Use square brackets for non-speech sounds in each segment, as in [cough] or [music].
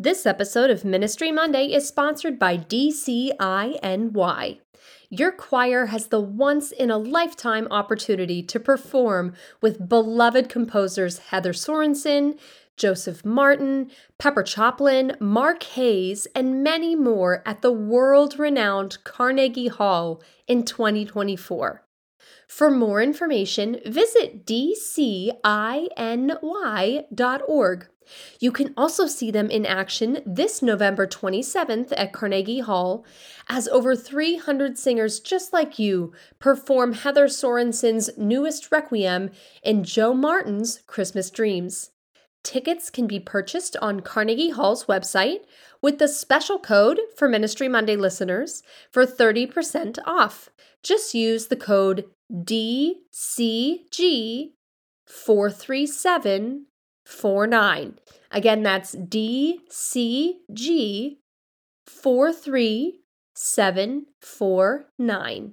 This episode of Ministry Monday is sponsored by DCINY. Your choir has the once in a lifetime opportunity to perform with beloved composers Heather Sorenson, Joseph Martin, Pepper Choplin, Mark Hayes, and many more at the world renowned Carnegie Hall in 2024. For more information, visit dciny.org. You can also see them in action this November 27th at Carnegie Hall as over 300 singers just like you perform Heather Sorenson's newest requiem and Joe Martin's Christmas Dreams. Tickets can be purchased on Carnegie Hall's website with the special code for Ministry Monday listeners for 30% off. Just use the code DCG43749. Again, that's DCG43749.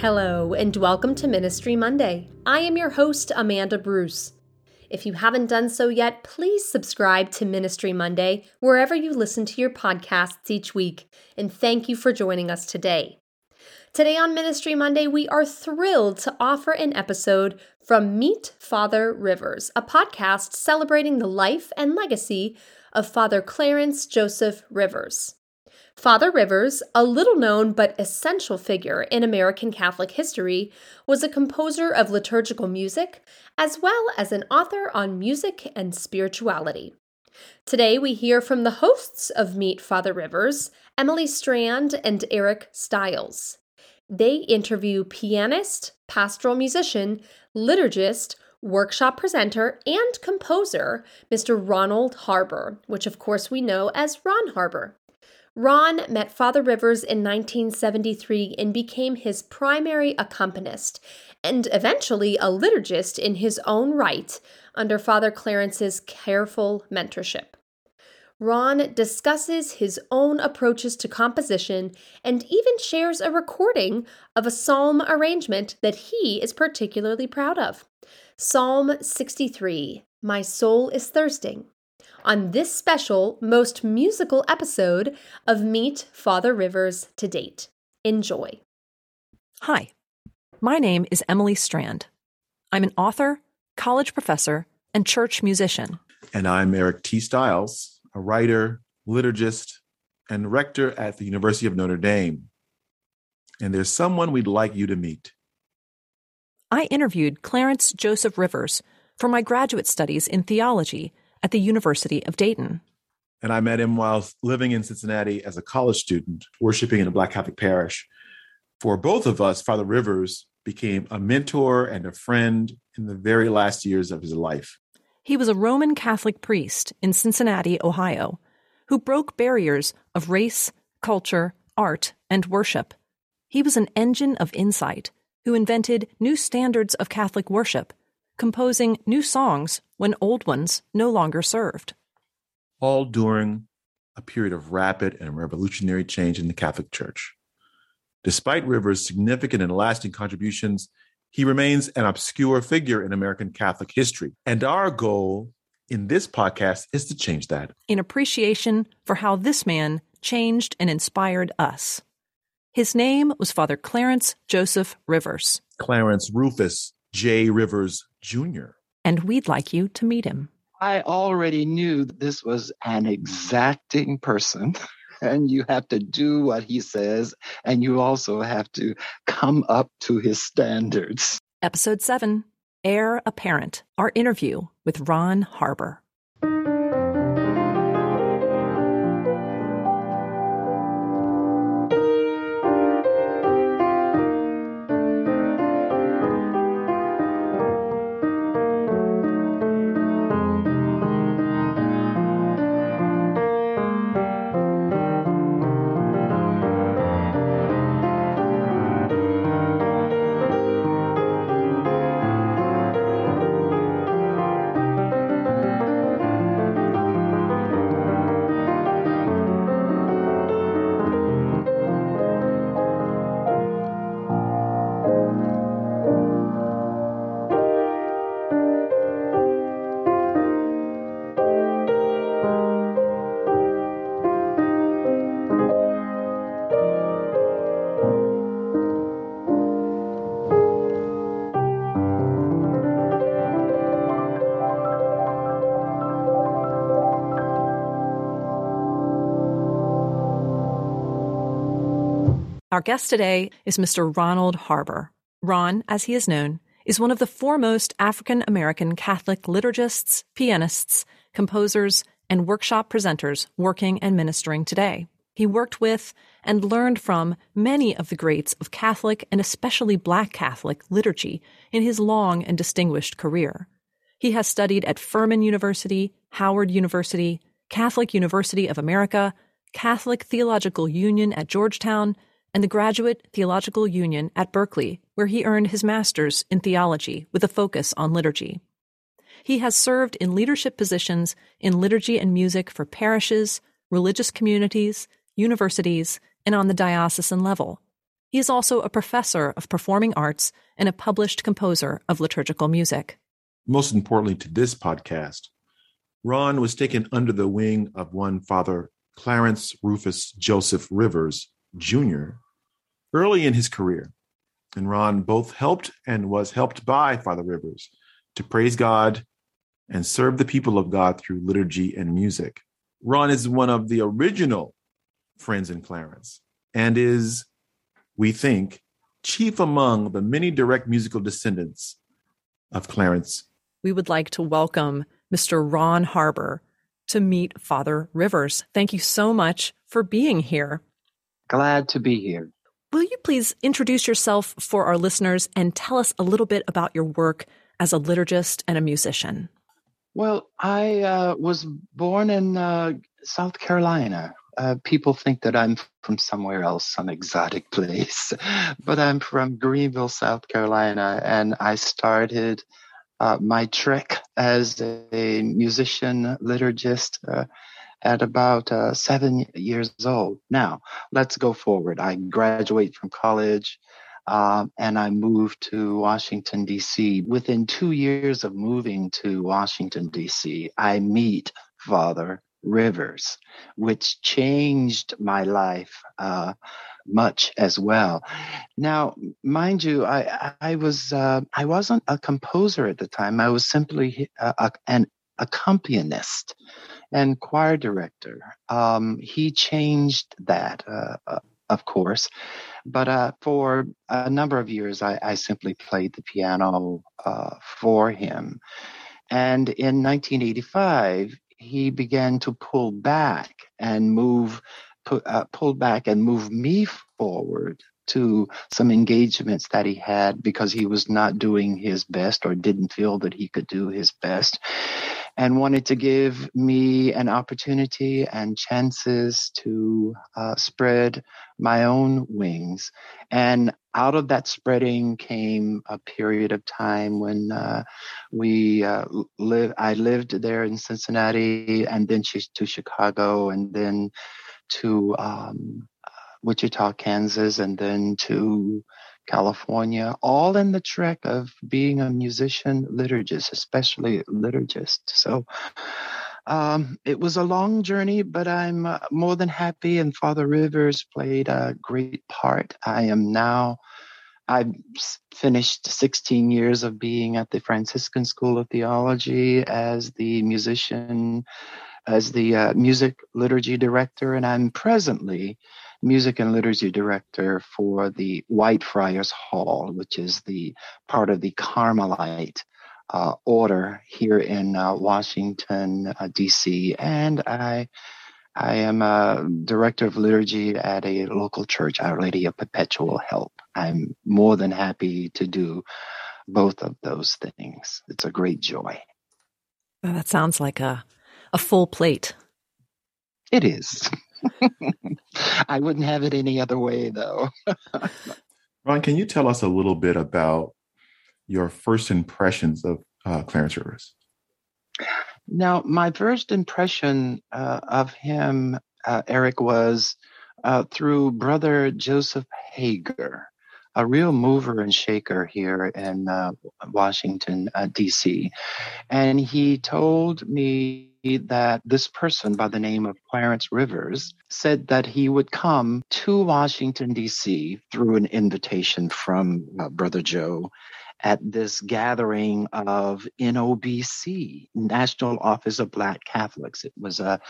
Hello, and welcome to Ministry Monday. I am your host, Amanda Bruce. If you haven't done so yet, please subscribe to Ministry Monday wherever you listen to your podcasts each week, and thank you for joining us today. Today on Ministry Monday, we are thrilled to offer an episode from Meet Father Rivers, a podcast celebrating the life and legacy of Father Clarence Joseph Rivers. Father Rivers, a little known but essential figure in American Catholic history, was a composer of liturgical music as well as an author on music and spirituality. Today we hear from the hosts of Meet Father Rivers, Emily Strand and Eric Styles. They interview pianist, pastoral musician, liturgist, workshop presenter, and composer, Mr. Ronald Harbor, which of course we know as Rawn Harbor. Rawn met Father Rivers in 1973 and became his primary accompanist, and eventually a liturgist in his own right under Father Clarence's careful mentorship. Rawn discusses his own approaches to composition and even shares a recording of a psalm arrangement that he is particularly proud of. Psalm 63 My soul is thirsting on this special, most musical episode of Meet Father Rivers to date. Enjoy. Hi, my name is Emily Strand. I'm an author, college professor, and church musician. And I'm Eric T. Styles, a writer, liturgist, and rector at the University of Notre Dame. And there's someone we'd like you to meet. I interviewed Clarence Joseph Rivers for my graduate studies in theology at the University of Dayton. And I met him while living in Cincinnati as a college student, worshiping in a Black Catholic parish. For both of us, Father Rivers became a mentor and a friend in the very last years of his life. He was a Roman Catholic priest in Cincinnati, Ohio, who broke barriers of race, culture, art, and worship. He was an engine of insight who invented new standards of Catholic worship composing new songs when old ones no longer served. All during a period of rapid and revolutionary change in the Catholic Church. Despite Rivers' significant and lasting contributions, he remains an obscure figure in American Catholic history. And our goal in this podcast is to change that. In appreciation for how this man changed and inspired us. His name was Father Clarence Joseph Rivers. Clarence Rufus J. Rivers Jr. and we'd like you to meet him. I already knew this was an exacting person. [laughs] And you have to do what he says, and you also have to come up to his standards. Episode 7 Heir Apparent, our interview with Rawn Harbor. Our guest today is Mr. Ronald Harbor. Rawn, as he is known, is one of the foremost African American Catholic liturgists, pianists, composers, and workshop presenters working and ministering today. He worked with and learned from many of the greats of Catholic and especially Black Catholic liturgy in his long and distinguished career. He has studied at Furman University, Howard University, Catholic University of America, Catholic Theological Union at Georgetown, and the Graduate Theological Union at Berkeley, where he earned his master's in theology with a focus on liturgy. He has served in leadership positions in liturgy and music for parishes, religious communities, universities, and on the diocesan level. He is also a professor of performing arts and a published composer of liturgical music. Most importantly to this podcast, Rawn was taken under the wing of one Father Clarence Rufus Joseph Rivers, Jr. early in his career. And Rawn both helped and was helped by Father Rivers to praise God and serve the people of God through liturgy and music. Rawn is one of the original friends in Clarence and is, we think, chief among the many direct musical descendants of Clarence. We would like to welcome Mr. Rawn Harbor to meet Father Rivers. Thank you so much for being here. Glad to be here. Will you please introduce yourself for our listeners and tell us a little bit about your work as a liturgist and a musician? Well, I uh, was born in uh, South Carolina. Uh, people think that I'm from somewhere else, some exotic [laughs] place, but I'm from Greenville, South Carolina, and I started uh, my trek as a musician liturgist uh, at about uh, seven years old. Now, let's go forward. I graduate from college um, and I moved to Washington, D.C. Within two years of moving to Washington, D.C., I meet Father Rivers, which changed my life uh, much as well. Now, mind you, I I was uh, I wasn't a composer at the time. I was simply a, a, an accompanist and choir director. Um, he changed that, uh, uh, of course, but uh, for a number of years, I, I simply played the piano uh, for him. And in 1985, he began to pull back and move, pu- uh, pull back and move me forward to some engagements that he had because he was not doing his best or didn't feel that he could do his best and wanted to give me an opportunity and chances to uh, spread my own wings. And out of that spreading came a period of time when uh, we uh, live. I lived there in Cincinnati, and then to Chicago, and then to um, Wichita, Kansas, and then to California, all in the trek of being a musician liturgist, especially liturgist. So um, it was a long journey, but I'm uh, more than happy. And Father Rivers played a great part. I am now I've finished 16 years of being at the Franciscan School of Theology as the musician, as the uh, music liturgy director, and I'm presently music and liturgy director for the Whitefriars Hall, which is the part of the Carmelite uh, order here in uh, Washington, uh, D.C. And I, I am a director of liturgy at a local church, Our Lady of Perpetual Help. I'm more than happy to do both of those things. It's a great joy. Well, that sounds like a a full plate. It is. [laughs] I wouldn't have it any other way, though. [laughs] Rawn, can you tell us a little bit about your first impressions of uh, Clarence Rivers? Now, my first impression uh, of him, uh, Eric, was uh, through Brother Joseph Hager, a real mover and shaker here in uh, Washington, uh, D.C. And he told me that this person by the name of Clarence Rivers said that he would come to Washington, D.C. through an invitation from uh, Brother Joe at this gathering of NOBC, National Office of Black Catholics. It was a,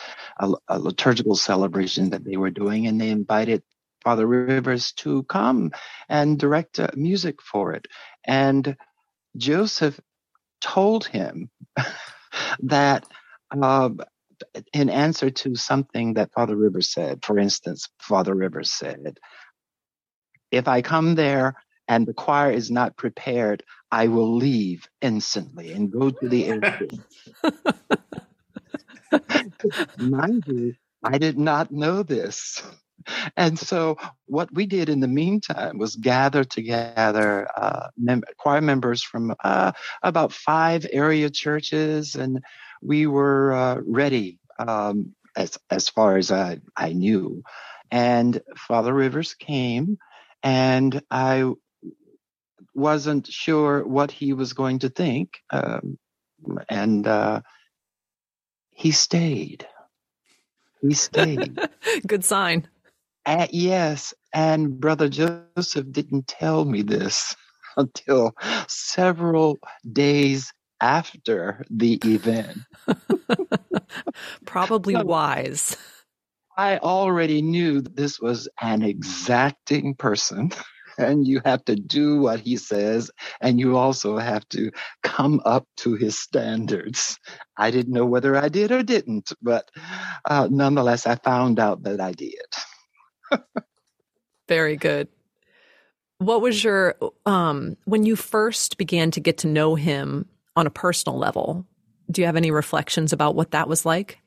a, a liturgical celebration that they were doing, and they invited Father Rivers to come and direct uh, music for it. And Joseph told him [laughs] that uh, in answer to something that Father Rivers said, for instance, Father Rivers said, if I come there and the choir is not prepared, I will leave instantly and go to the airport. [laughs] [laughs] Mind you, I did not know this. And so, what we did in the meantime was gather together uh, mem- choir members from uh, about five area churches, and we were uh, ready um, as as far as I, I knew. And Father Rivers came, and I wasn't sure what he was going to think, um, and uh, he stayed. He stayed. [laughs] Good sign. Uh, yes, and Brother Joseph didn't tell me this [laughs] until several days after the event. [laughs] Probably so, wise. I already knew that this was an exacting person [laughs] and you have to do what he says, and you also have to come up to his standards. I didn't know whether I did or didn't, but uh, nonetheless, I found out that I did. Very good. What was your um when you first began to get to know him on a personal level? Do you have any reflections about what that was like?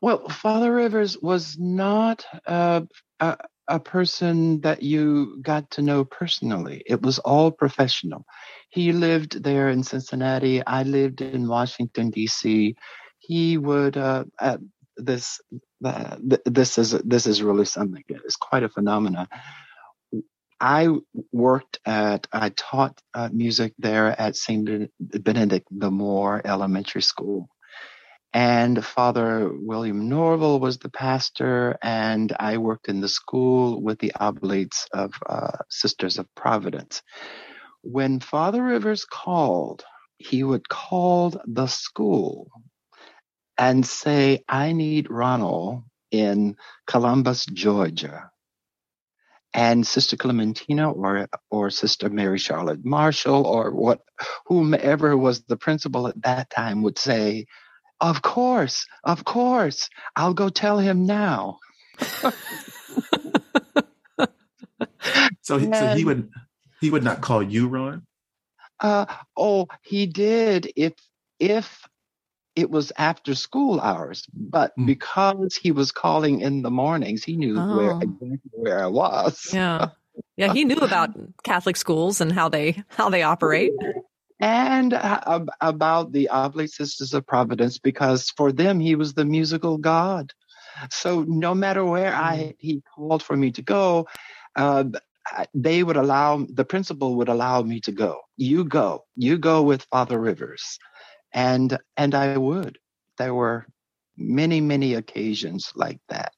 Well, Father Rivers was not uh, a, a person that you got to know personally. It was all professional. He lived there in Cincinnati. I lived in Washington D.C. He would uh, at this uh, this is this is really something. It's quite a phenomenon. I worked at I taught uh, music there at Saint Benedict the Moor Elementary School and Father William Norvel was the pastor, and I worked in the school with the Oblates of uh, Sisters of Providence. When Father Rivers called, he would call the school and say, I need Ronald in Columbus, Georgia. And Sister Clementina or or Sister Mary Charlotte Marshall or what whomever was the principal at that time would say, of course, of course. I'll go tell him now. so, he, so he would he would not call you, Rawn. Uh, oh, he did if if it was after school hours, but mm. because he was calling in the mornings, he knew oh. where exactly where I was. Yeah, yeah, he knew about Catholic schools and how they how they operate and uh, about the Oblate Sisters of Providence because for them he was the musical god. So no matter where I mm. he called for me to go, uh, they would allow the principal would allow me to go. You go, you go with Father Rivers, and and I would. There were many many occasions like that.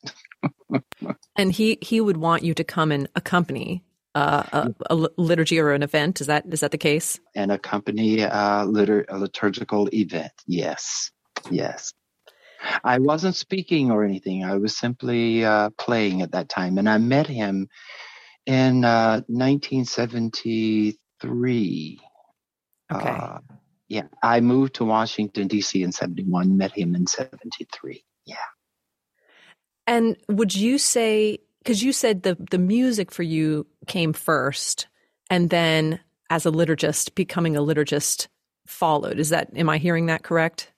[laughs] and he he would want you to come and accompany uh, a, a, liturgy or an event. Is that is that the case? And accompany uh, litur- a liturgical event. Yes, yes. I wasn't speaking or anything. I was simply uh, playing at that time, and I met him in 1973. Uh, okay. Yeah, I moved to Washington D.C. in '71. Met him in '73. Yeah. And would you say because you said the the music for you came first, and then as a liturgist, becoming a liturgist followed. Is that am I hearing that correct?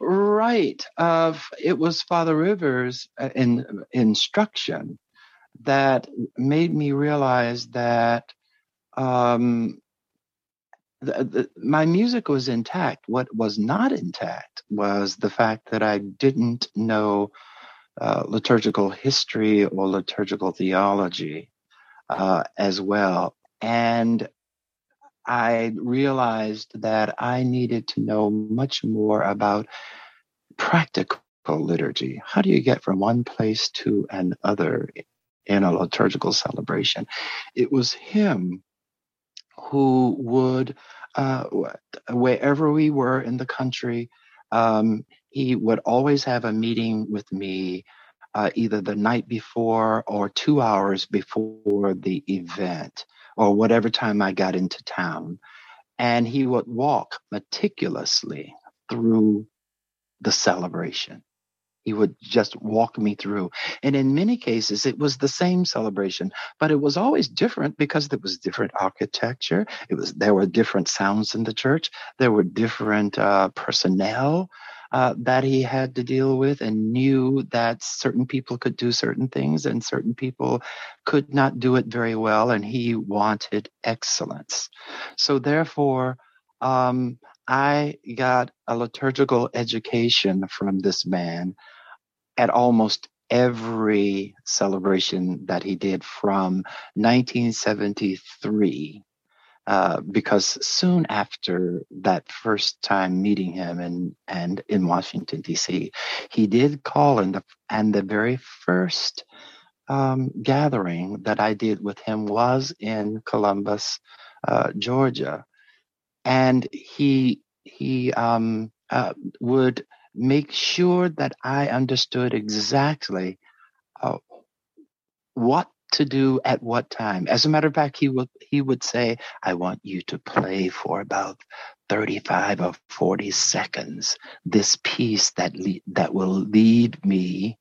Right. Uh, it was Father Rivers' uh, in, instruction that made me realize that um, the, my music was intact. What was not intact was the fact that I didn't know uh, liturgical history or liturgical theology uh, as well. And I realized that I needed to know much more about practical liturgy. How do you get from one place to another in a liturgical celebration? It was him who would, uh, wherever we were in the country, um, he would always have a meeting with me uh, either the night before or two hours before the event or whatever time I got into town. And he would walk meticulously through the celebration. He would just walk me through. And in many cases, it was the same celebration, but it was always different because there was different architecture. It was, there were different sounds in the church. There were different uh, personnel uh, that he had to deal with and knew that certain people could do certain things and certain people could not do it very well. And he wanted excellence. So therefore, um, I got a liturgical education from this man at almost every celebration that he did from 1973 uh, because soon after that first time meeting him and and in Washington D.C., he did call in the and the very first um, gathering that I did with him was in Columbus, uh, Georgia, and he he um, uh, would make sure that I understood exactly uh, what to do at what time. As a matter of fact, he would he would say, "I want you to play for about 35 or 40 seconds this piece that le- that will lead me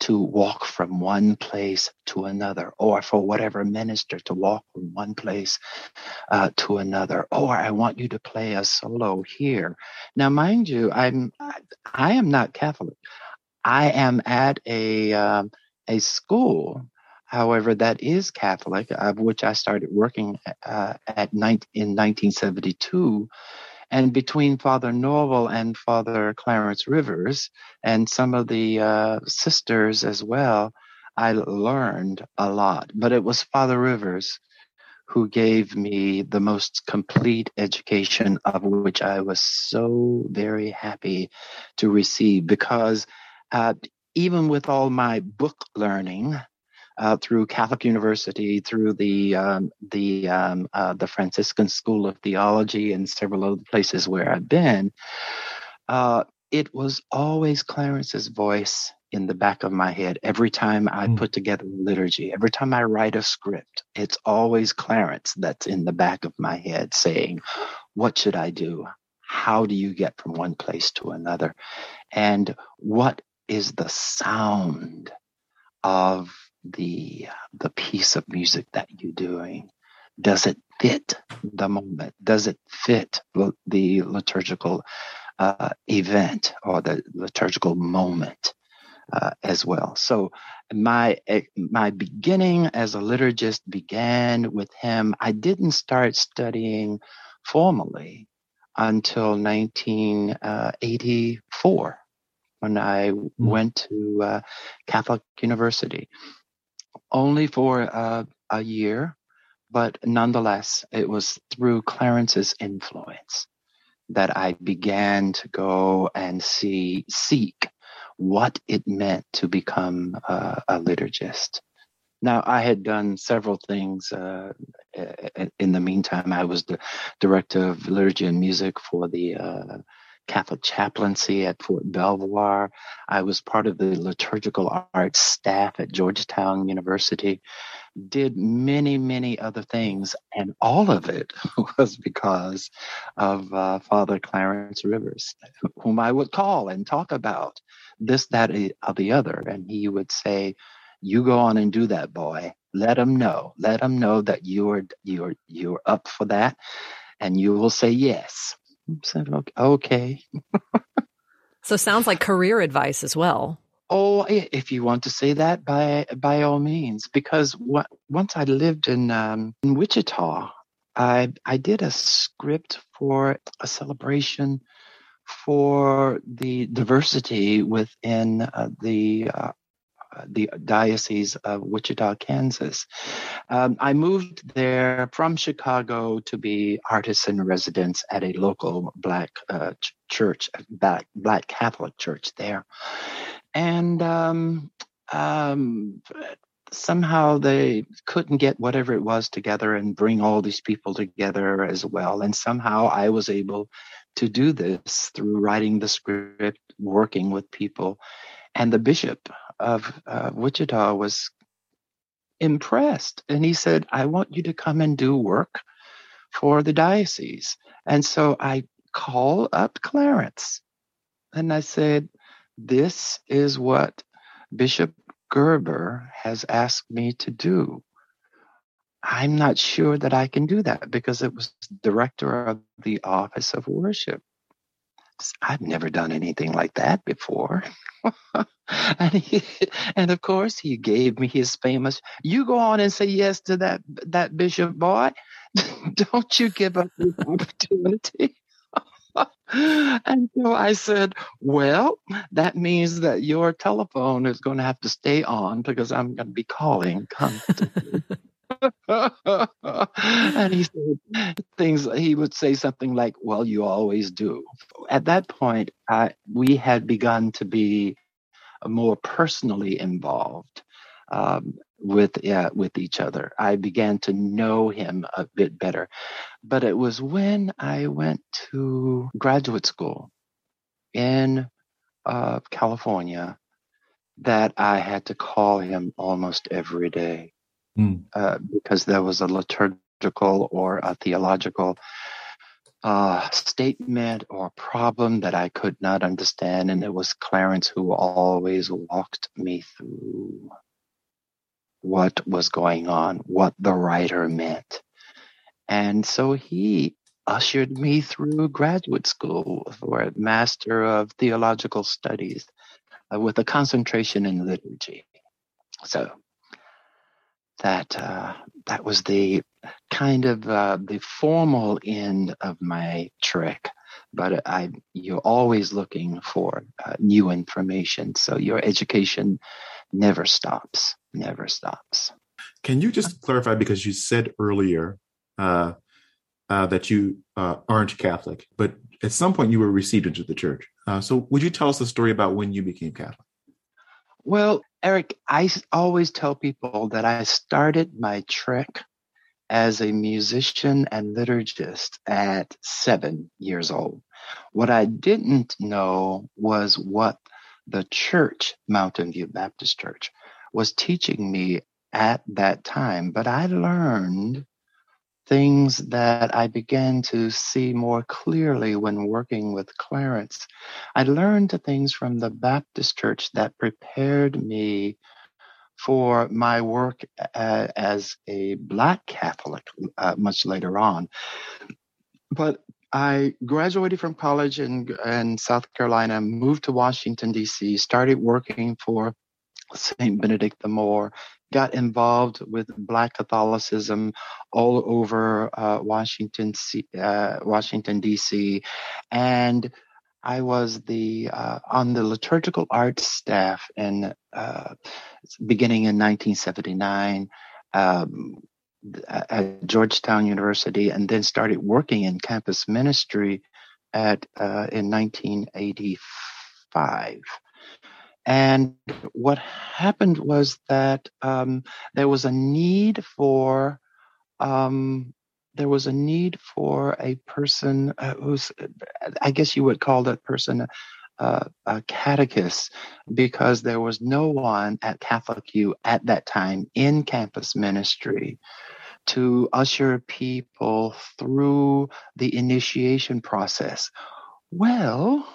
to walk from one place to another or for whatever minister to walk from one place uh, to another or i want you to play a solo here now mind you i'm i am not catholic i am at a um, a school however, that is Catholic, of which I started working uh, at in 1972. And between Father Norvel and Father Clarence Rivers and some of the uh, sisters as well, I learned a lot. But it was Father Rivers who gave me the most complete education of which I was so very happy to receive because uh, even with all my book learning, uh, through Catholic University, through the um, the um, uh, the Franciscan School of Theology, and several other places where I've been. Uh, it was always Clarence's voice in the back of my head every time I mm. put together a liturgy. Every time I write a script, it's always Clarence that's in the back of my head saying, "What should I do? How do you get from one place to another? And what is the sound of the the piece of music that you're doing. Does it fit the moment? Does it fit the liturgical uh, event or the liturgical moment uh, as well? So my eh, my beginning as a liturgist began with him. I didn't start studying formally until 1984 when I mm. went to uh, Catholic University only for uh, a year, but nonetheless, it was through Clarence's influence that I began to go and see, seek what it meant to become a liturgist. now, I had done several things. Uh, in the meantime, I was the director of liturgy and music for the uh, Catholic chaplaincy at Fort Belvoir. I was part of the liturgical arts staff at Georgetown University. Did many, many other things, and all of it [laughs] was because of uh, Father Clarence Rivers, whom I would call and talk about this, that, or the other. And he would say, you go on and do that, boy. Let them know. Let them know that you're you're you're up for that, and you will say yes. Okay. so sounds like career advice as well. Oh, if you want to say that, by by all means, because what, once I lived in um, in Wichita, I I did a script for a celebration for the diversity within uh, the uh, the Diocese of Wichita, Kansas. Um, I moved there from Chicago to be artist in residence at a local black uh, ch- church, black, black Catholic church there. And um, um, somehow they couldn't get whatever it was together and bring all these people together as well. And somehow I was able to do this through writing the script, working with people. And the bishop of uh, Wichita was impressed. And he said, I want you to come and do work for the diocese. And so I call up Clarence and I said, This is what Bishop Gerber has asked me to do. I'm not sure that I can do that because it was director of the office of worship. I've never done anything like that before. [laughs] and he, [laughs] and of course he gave me his famous, you go on and say yes to that, that bishop boy. [laughs] Don't you give up this opportunity. and so I said, well, that means that your telephone is going to have to stay on because I'm going to be calling constantly. [laughs] and he said things he would say something like well you always do. At that point I, we had begun to be more personally involved um, with uh, with each other. I began to know him a bit better. But it was when i went to graduate school in uh, california that i had to call him almost every day mm. uh, because there was a liturgical or a theological uh, statement or problem that I could not understand. And it was Clarence who always walked me through what was going on, what the writer meant. And so he ushered me through graduate school for a Master of Theological Studies uh, with a concentration in liturgy. So that uh, that was the kind of uh, the formal end of my trick. But I, you're always looking for uh, new information, so your education never stops, never stops. Can you just clarify because you said earlier uh, uh, that you uh, aren't Catholic, but at some point you were received into the church. so would you tell us the story about when you became Catholic? Well, Eric, I always tell people that I started my trek as a musician and liturgist at seven years old. What I didn't know was what the church, Mountain View Baptist Church, was teaching me at that time. But I learned things that I began to see more clearly when working with Clarence. I learned things from the Baptist church that prepared me for my work as a Black Catholic uh, much later on. But I graduated from college in, in South Carolina, moved to Washington, D.C., started working for St. Benedict the Moor, got involved with Black Catholicism all over uh, Washington, uh, Washington D.C., and I was the uh, on the liturgical arts staff in uh, beginning in 1979 um, at Georgetown University, and then started working in campus ministry at uh, in 1985 And what happened was that um, there was a need for um, there was a need for a person uh, who's I guess you would call that person a catechist because there was no one at Catholic U at that time in campus ministry to usher people through the initiation process. Well,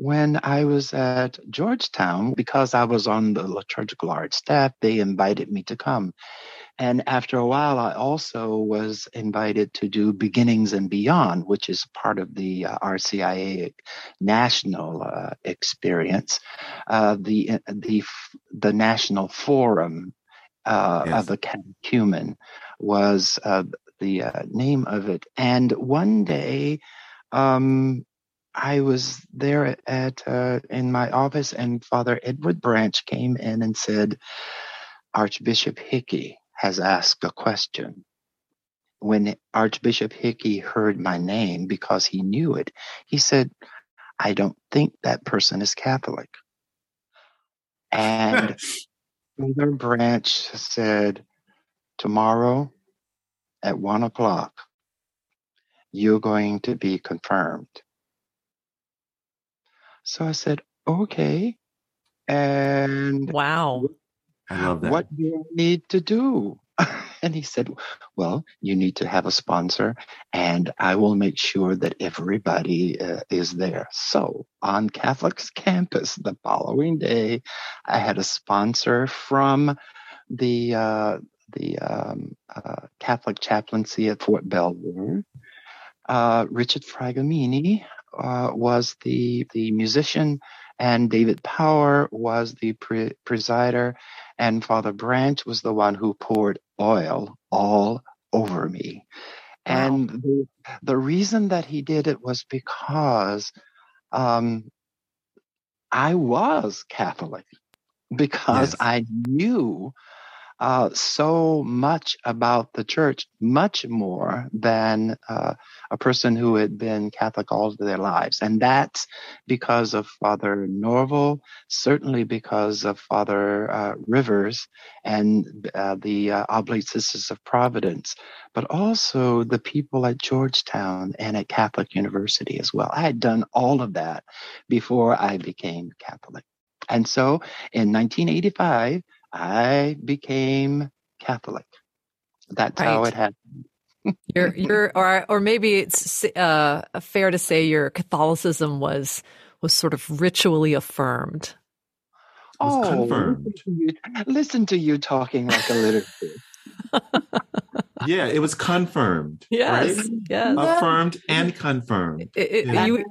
when I was at Georgetown, because I was on the liturgical arts staff, they invited me to come. And after a while, I also was invited to do Beginnings and Beyond, which is part of the uh, RCIA national uh, experience, uh, the the the national forum uh, yes. of the catechumen was uh, the uh, name of it. And one day, um, I was there at uh, in my office, and Father Edward Branch came in and said, Archbishop Hickey has asked a question. When Archbishop Hickey heard my name because he knew it, he said, I don't think that person is Catholic. And Father Branch said, Tomorrow at one o'clock, you're going to be confirmed. So I said, Okay. And wow. I love that. What do you need to do? [laughs] and he said, Well, you need to have a sponsor, and I will make sure that everybody uh, is there. So on Catholic's campus the following day, I had a sponsor from the uh, the um, uh, Catholic chaplaincy at Fort Belvoir. Uh, Richard Fragamini uh, was the the musician and David Power was the pre- presider, and Father Branch was the one who poured oil all over me. Wow. And the, the, reason that he did it was because um, I was Catholic, because yes. I knew uh, so much about the church, much more than uh, a person who had been Catholic all their lives. And that's because of Father Norvel, certainly because of Father uh, Rivers and uh, the uh, Oblate Sisters of Providence, but also the people at Georgetown and at Catholic University as well. I had done all of that before I became Catholic. And so in 1985, I became Catholic. That's right. how it happened. you're, [laughs] you're, or, or maybe it's uh, fair to say your Catholicism was was sort of ritually affirmed. Oh, confirmed. Listen to, you, listen to you talking like a little [laughs] yeah, it was confirmed. Yes, right? yes. Affirmed and confirmed. It, it, yeah. you,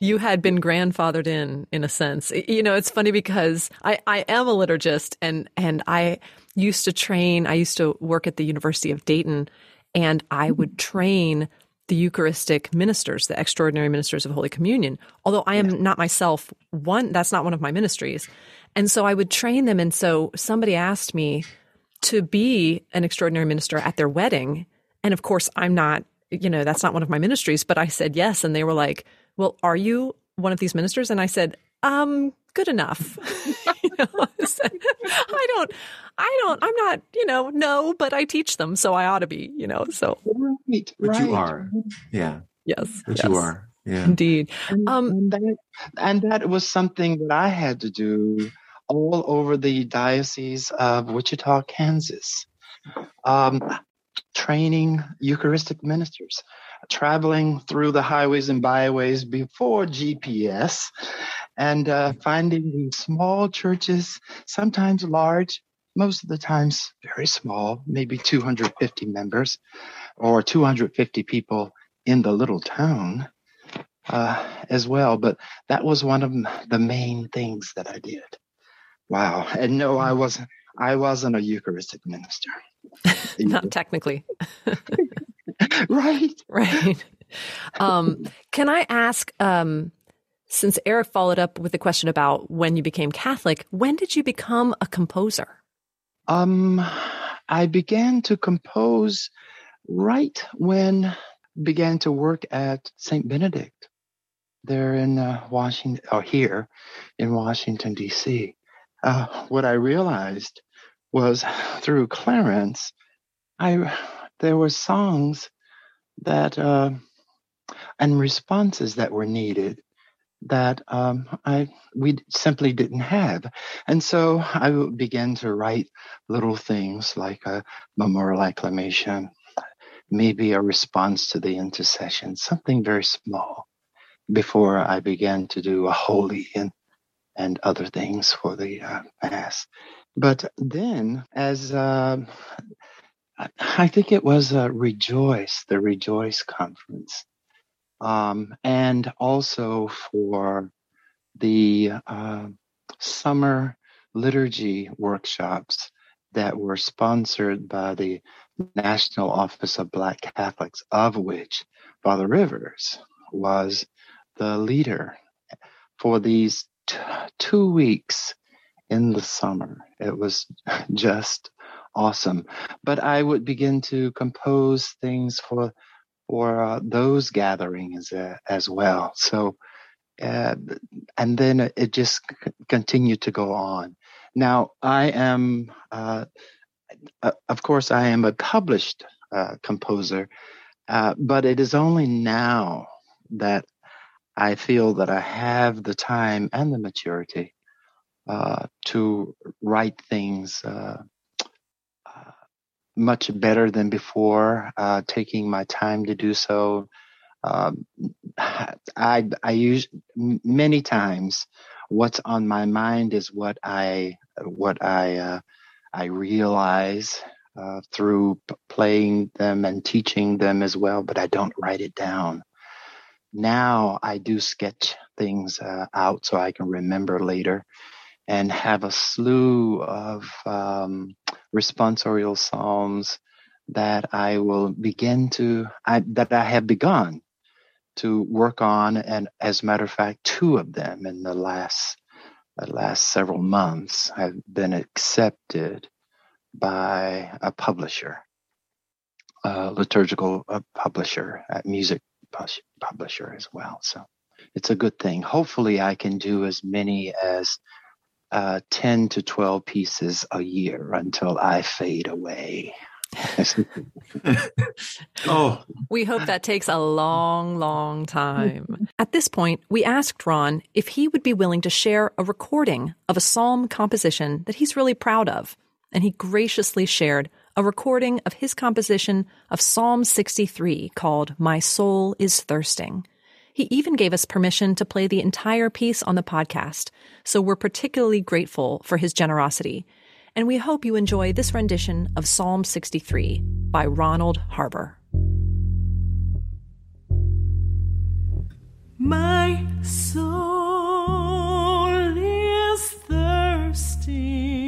you had been grandfathered in, in a sense. You know, it's funny because I, I am a liturgist and, and I used to train, I used to work at the University of Dayton and I hmm. would train the Eucharistic ministers, the extraordinary ministers of Holy Communion. Although I am yeah. not myself one, that's not one of my ministries. And so I would train them. And so somebody asked me to be an extraordinary minister at their wedding. And of course, I'm not, you know, that's not one of my ministries, but I said yes. And they were like, well, are you one of these ministers? And I said, um, good enough. [laughs] you know, I, said, I don't, I don't, I'm not, you know, no, but I teach them, so I ought to be, you know, so. Right, but right. you are. Yeah. Yes. But yes. you are. Yeah. Indeed. And, um, and, that, and that was something that I had to do all over the diocese of Wichita, Kansas. Um, training Eucharistic ministers traveling through the highways and byways before GPS and uh, finding these small churches, sometimes large, most of the times very small, maybe 250 members or 250 people in the little town uh, as well. But that was one of the main things that I did. Wow. And no, I wasn't, I wasn't a Eucharistic minister. [laughs] Not [laughs] technically. [laughs] [laughs] right. Right. Um, can I ask, um, since Eric followed up with a question about when you became Catholic, when did you become a composer? Um, I began to compose right when I began to work at St. Benedict there in uh, Washington, or here in Washington, D.C. Uh, what I realized was through Clarence, I there were songs that uh, and responses that were needed that um, I we simply didn't have, and so I began to write little things like a memorial acclamation, maybe a response to the intercession, something very small, before I began to do a holy and and other things for the uh, mass. But then, as uh, I think it was a Rejoice, the Rejoice conference um, and also for the uh, summer liturgy workshops that were sponsored by the National Office of Black Catholics, of which Father Rivers was the leader for these t- two weeks in the summer. It was [laughs] just awesome. But I would begin to compose things for for uh, those gatherings uh, as well. So, uh, and then it just c- continued to go on. Now, I am, uh, uh, of course, I am a published uh, composer, but it is only now that I feel that I have the time and the maturity to write things much better than before, uh, taking my time to do so. Um, I, I use many times what's on my mind is what I, what I, uh, I realize, uh, through p- playing them and teaching them as well, but I don't write it down. Now I do sketch things uh, out so I can remember later and have a slew of um, responsorial psalms that I will begin to, I, that I have begun to work on. And as a matter of fact, two of them in the last, the last several months have been accepted by a publisher, a liturgical uh, publisher, a music publisher as well. So it's a good thing. Hopefully I can do as many as uh, 10 to 12 pieces a year until I fade away. [laughs] oh. We hope that takes a long, long time. [laughs] At this point, we asked Rawn if he would be willing to share a recording of a psalm composition that he's really proud of. And he graciously shared a recording of his composition of Psalm 63 called My Soul is Thirsting. He even gave us permission to play the entire piece on the podcast, so we're particularly grateful for his generosity. And we hope you enjoy this rendition of Psalm 63 by Ronald Harbor. My soul is thirsting.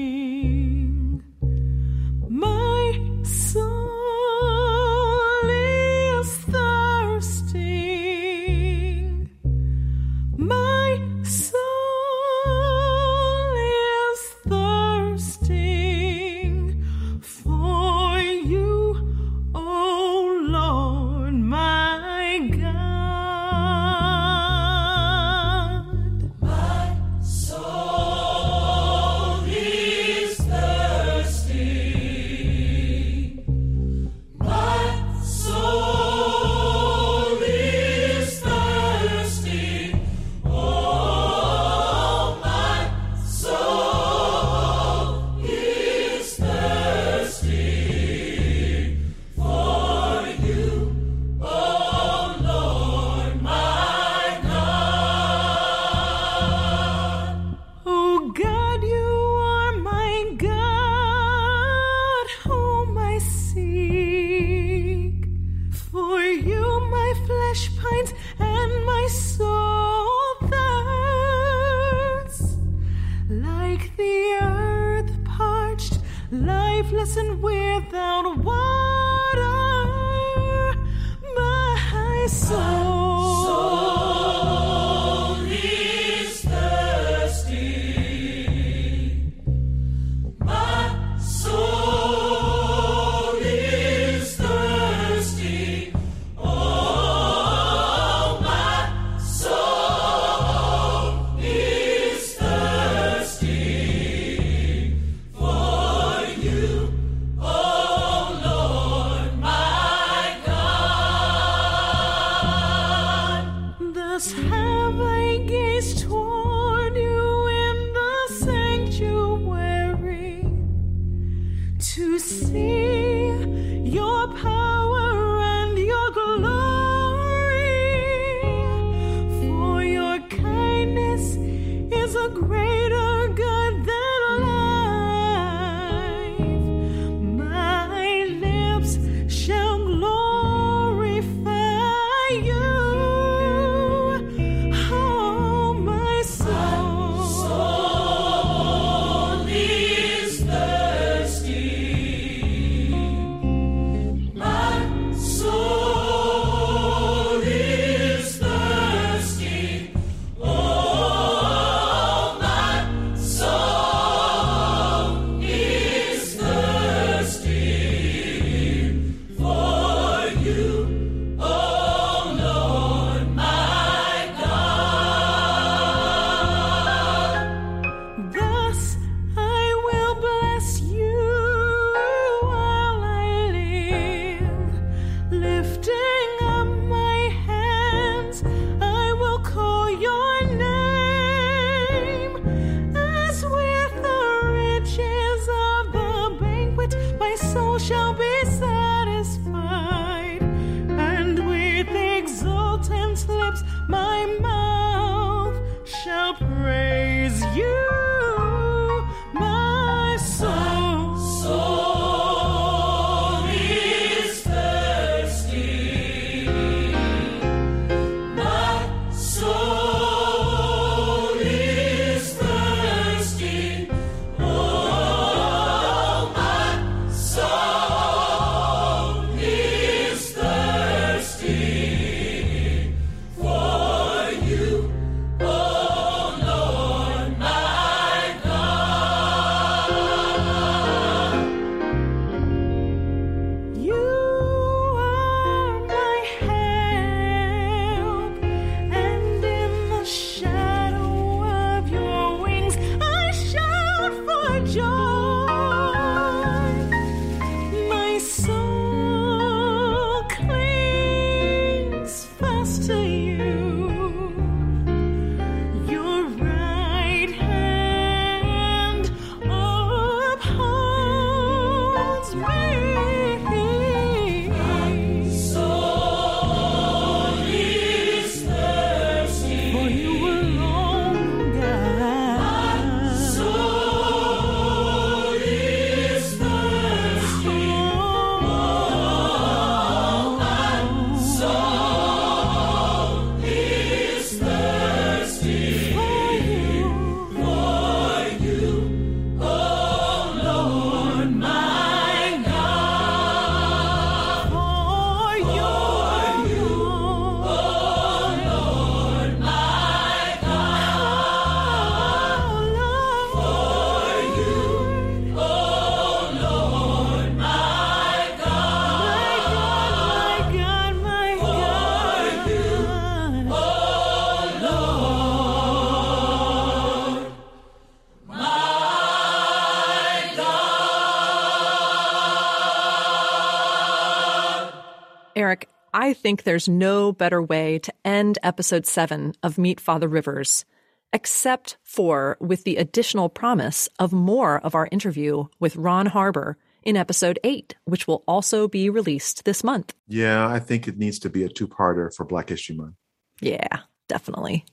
Eric, I think there's no better way to end episode seven of Meet Father Rivers, except for with the additional promise of more of our interview with Rawn Harbor in episode eight, which will also be released this month. Yeah, I think it needs to be a two-parter for Black History Month. Yeah, definitely.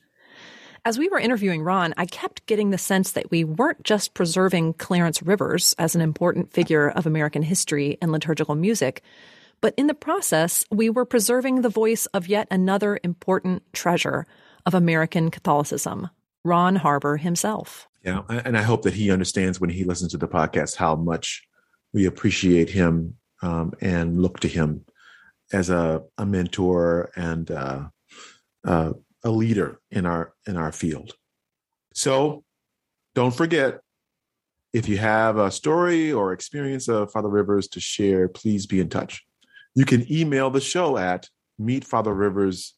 As we were interviewing Rawn, I kept getting the sense that we weren't just preserving Clarence Rivers as an important figure of American history and liturgical music, but in the process, we were preserving the voice of yet another important treasure of American Catholicism, Rawn Harbor himself. Yeah, and I hope that he understands when he listens to the podcast how much we appreciate him um, and look to him as a, a mentor and uh, uh, a leader in our in our field. So, don't forget if you have a story or experience of Father Rivers to share, please be in touch. You can email the show at meetfatherrivers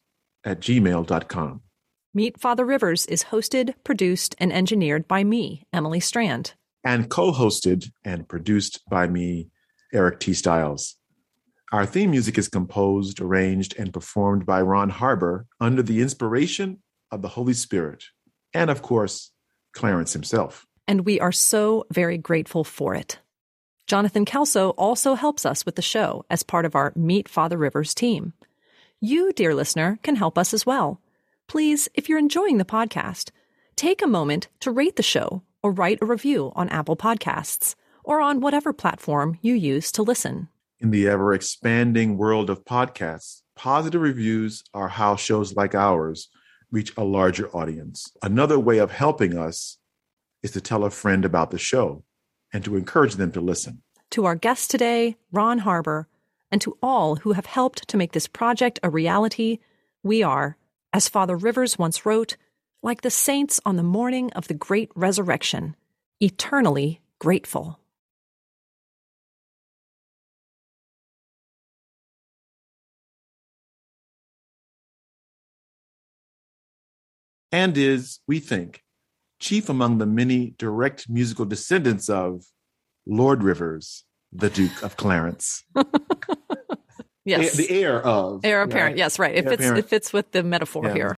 at gmail.com. Meet Father Rivers is hosted, produced, and engineered by me, Emily Strand. and co hosted and produced by me, Eric T. Styles. Our theme music is composed, arranged, and performed by Rawn Harbor under the inspiration of the Holy Spirit, and of course, Clarence himself. And we are so very grateful for it. Jonathan Kelso also helps us with the show as part of our Meet Father Rivers team. You, dear listener, can help us as well. Please, if you're enjoying the podcast, take a moment to rate the show or write a review on Apple Podcasts or on whatever platform you use to listen. In the ever expanding world of podcasts, positive reviews are how shows like ours reach a larger audience. Another way of helping us is to tell a friend about the show and to encourage them to listen. To our guest today, Rawn Harbor, and to all who have helped to make this project a reality, we are, as Father Rivers once wrote, like the saints on the morning of the great resurrection, eternally grateful. And is, we think, chief among the many direct musical descendants of Lord Rivers, the Duke of Clarence. [laughs] Yes. The heir of. Heir apparent. Yes, right. It Heir fits, apparent. it fits with the metaphor Yeah. here.